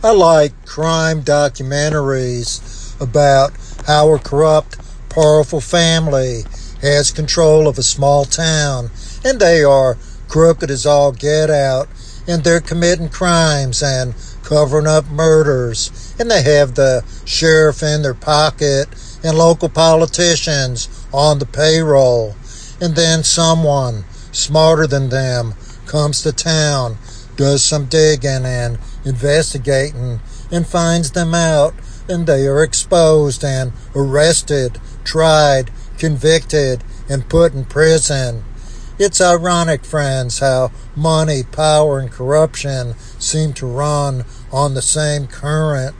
I like crime documentaries about how a corrupt, powerful family has control of a small town and they are crooked as all get out and they're committing crimes and covering up murders and they have the sheriff in their pocket and local politicians on the payroll and then someone smarter than them comes to town does some digging and investigating and finds them out and they are exposed and arrested, tried, convicted, and put in prison. It's ironic, friends, how money, power, and corruption seem to run on the same current.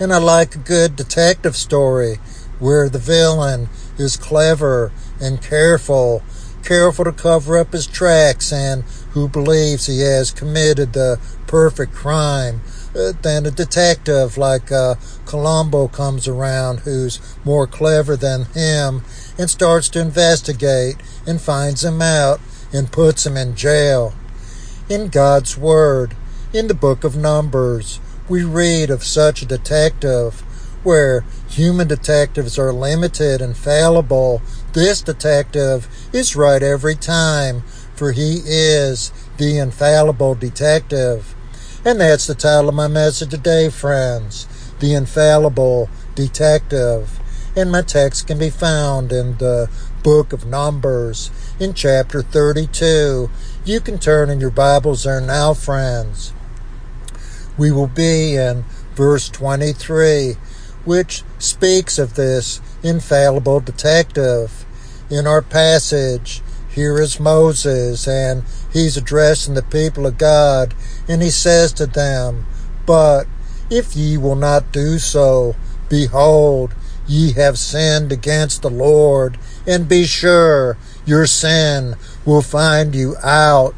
And I like a good detective story where the villain is clever and careful, careful to cover up his tracks and who believes he has committed the perfect crime. Uh, then a detective like uh, Columbo comes around who's more clever than him and starts to investigate and finds him out and puts him in jail. In God's Word, in the book of Numbers, we read of such a detective where human detectives are limited and fallible. This detective is right every time, for he is the infallible detective. And that's the title of my message today, friends. The Infallible Detective. And my text can be found in the book of Numbers in chapter 32. You can turn in your Bibles there now, friends. We will be in verse 23, which speaks of this infallible detective. In our passage, here is Moses, and he's addressing the people of God, and he says to them, But if ye will not do so, behold, ye have sinned against the Lord, and be sure your sin will find you out.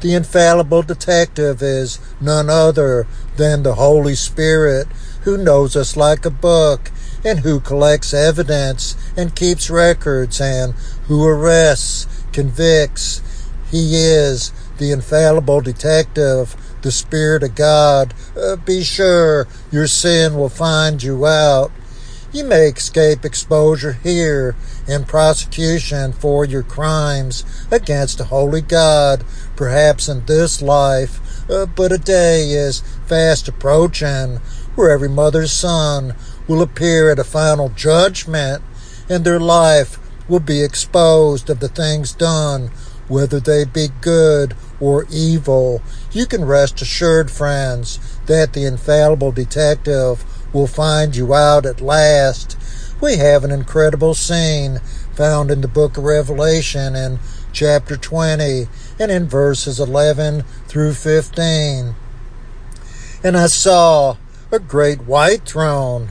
The infallible detective is none other than the Holy Spirit, who knows us like a book, and who collects evidence and keeps records, and who arrests convicts. He is the infallible detective, the Spirit of God. Uh, be sure your sin will find you out. You may escape exposure here and prosecution for your crimes against a holy God, perhaps in this life, uh, but a day is fast approaching where every mother's son will appear at a final judgment, and their life will be exposed of the things done, whether they be good or evil. You can rest assured, friends, that the infallible detective will find you out at last. We have an incredible scene found in the book of Revelation in chapter 20 and in verses 11 through 15. And I saw a great white throne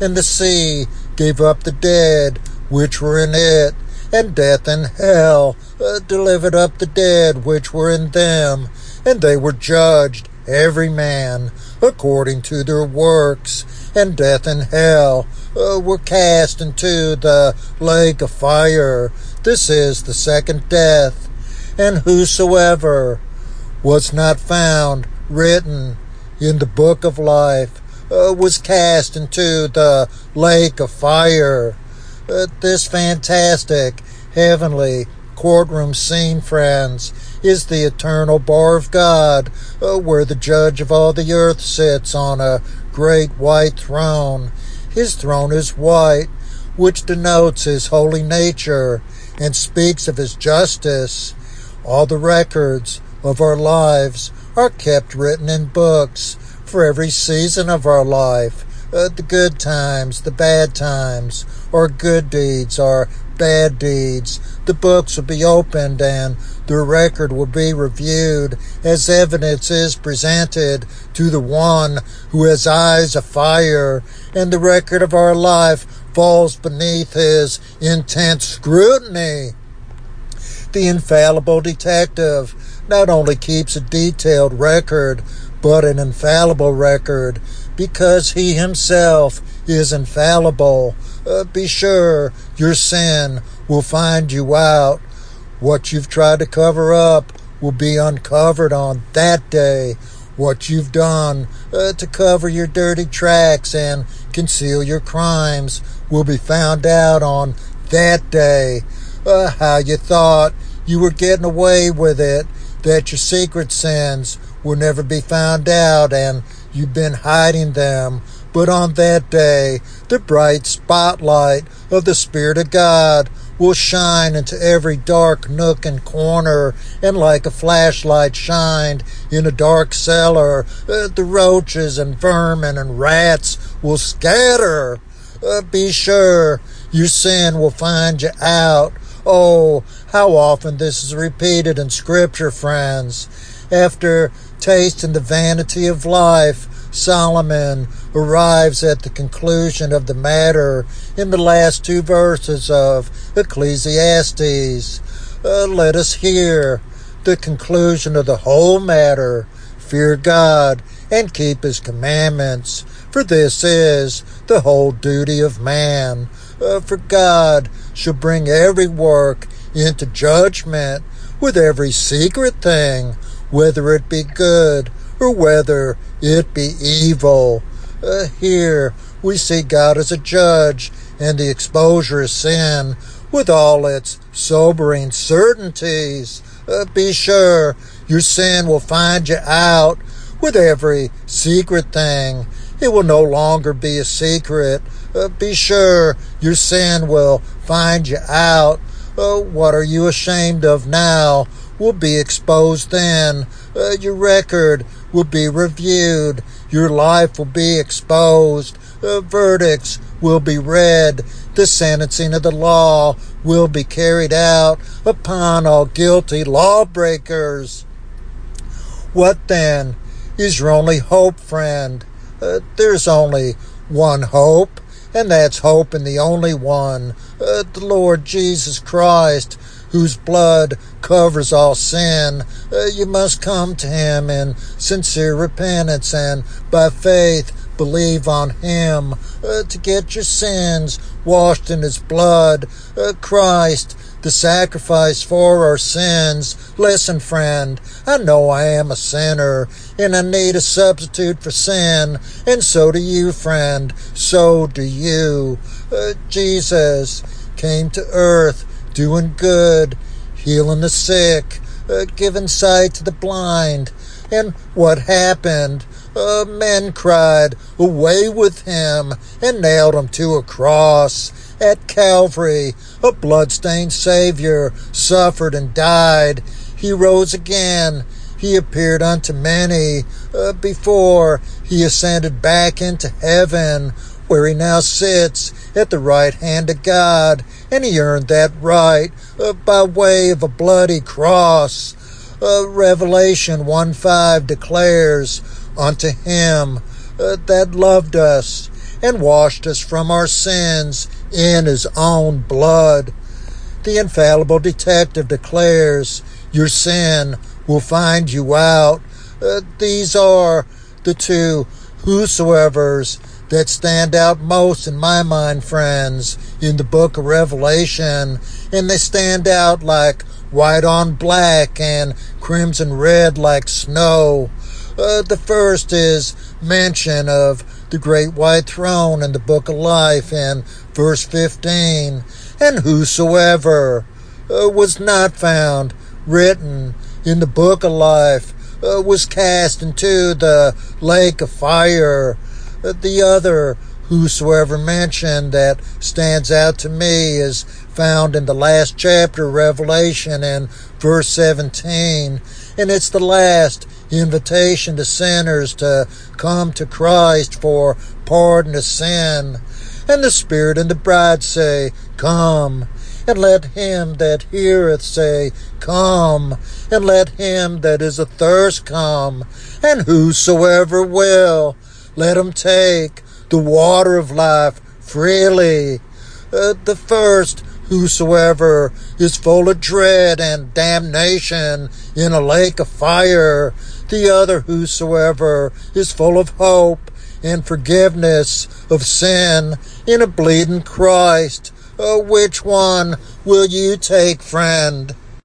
And the sea gave up the dead which were in it, and death and hell uh, delivered up the dead which were in them, and they were judged, every man, according to their works, and death and hell uh, were cast into the lake of fire. This is the second death. And whosoever was not found written in the book of life uh, was cast into the lake of fire. Uh, this fantastic heavenly courtroom scene, friends, is the eternal bar of God, uh, where the judge of all the earth sits on a great white throne. His throne is white, which denotes his holy nature and speaks of his justice. All the records of our lives are kept written in books for every season of our life, uh, the good times, the bad times, or good deeds, or bad deeds. The books will be opened and the record will be reviewed as evidence is presented to the one who has eyes of fire, and the record of our life falls beneath his intense scrutiny. The infallible detective not only keeps a detailed record, but an infallible record because he himself is infallible. Uh, be sure your sin will find you out. What you've tried to cover up will be uncovered on that day. What you've done uh, to cover your dirty tracks and conceal your crimes will be found out on that day. Uh, how you thought you were getting away with it, that your secret sins will never be found out and you've been hiding them. But on that day, the bright spotlight of the Spirit of God will shine into every dark nook and corner, and like a flashlight shined in a dark cellar, uh, the roaches and vermin and rats will scatter. Uh, be sure your sin will find you out. Oh, how often this is repeated in Scripture, friends. After tasting the vanity of life, Solomon arrives at the conclusion of the matter in the last two verses of Ecclesiastes. Uh, let us hear the conclusion of the whole matter. Fear God and keep his commandments, for this is the whole duty of man. Uh, for God shall bring every work into judgment with every secret thing, whether it be good or whether it be evil. Uh, here we see God as a judge and the exposure of sin with all its sobering certainties. Uh, be sure your sin will find you out with every secret thing. It will no longer be a secret. Uh, be sure your sin will find you out. Uh, what are you ashamed of now will be exposed then. Uh, your record will be reviewed. Your life will be exposed. Uh, verdicts will be read. The sentencing of the law will be carried out upon all guilty lawbreakers. What then is your only hope, friend? Uh, there's only one hope, and that's hope in the only one, uh, the Lord Jesus Christ whose blood covers all sin, uh, you must come to him in sincere repentance and by faith believe on him uh, to get your sins washed in his blood. Uh, Christ, the sacrifice for our sins. Listen, friend, I know I am a sinner and I need a substitute for sin, and so do you, friend. So do you. Uh, Jesus came to earth doing good, healing the sick, uh, giving sight to the blind. And what happened? Uh, men cried, Away with him, and nailed him to a cross. At Calvary, a blood-stained Savior suffered and died. He rose again. He appeared unto many uh, before he ascended back into heaven, where he now sits at the right hand of God and he earned that right uh, by way of a bloody cross. Uh, Revelation 1 5 declares, Unto him uh, that loved us and washed us from our sins in his own blood. The infallible detective declares, Your sin will find you out. Uh, these are the two whosoever's that stand out most in my mind, friends, in the book of Revelation, and they stand out like white on black and crimson red like snow. Uh, the first is mention of the great white throne in the book of life in verse 15, and whosoever uh, was not found written in the book of life uh, was cast into the lake of fire the other whosoever mentioned that stands out to me is found in the last chapter of Revelation in verse 17, and it's the last invitation to sinners to come to Christ for pardon of sin. And the Spirit and the bride say, Come. And let him that heareth say, Come. And let him that is athirst come. And whosoever will, let him take the water of life freely. Uh, the first, whosoever is full of dread and damnation in a lake of fire. The other, whosoever is full of hope and forgiveness of sin in a bleeding Christ. Uh, which one will you take, friend?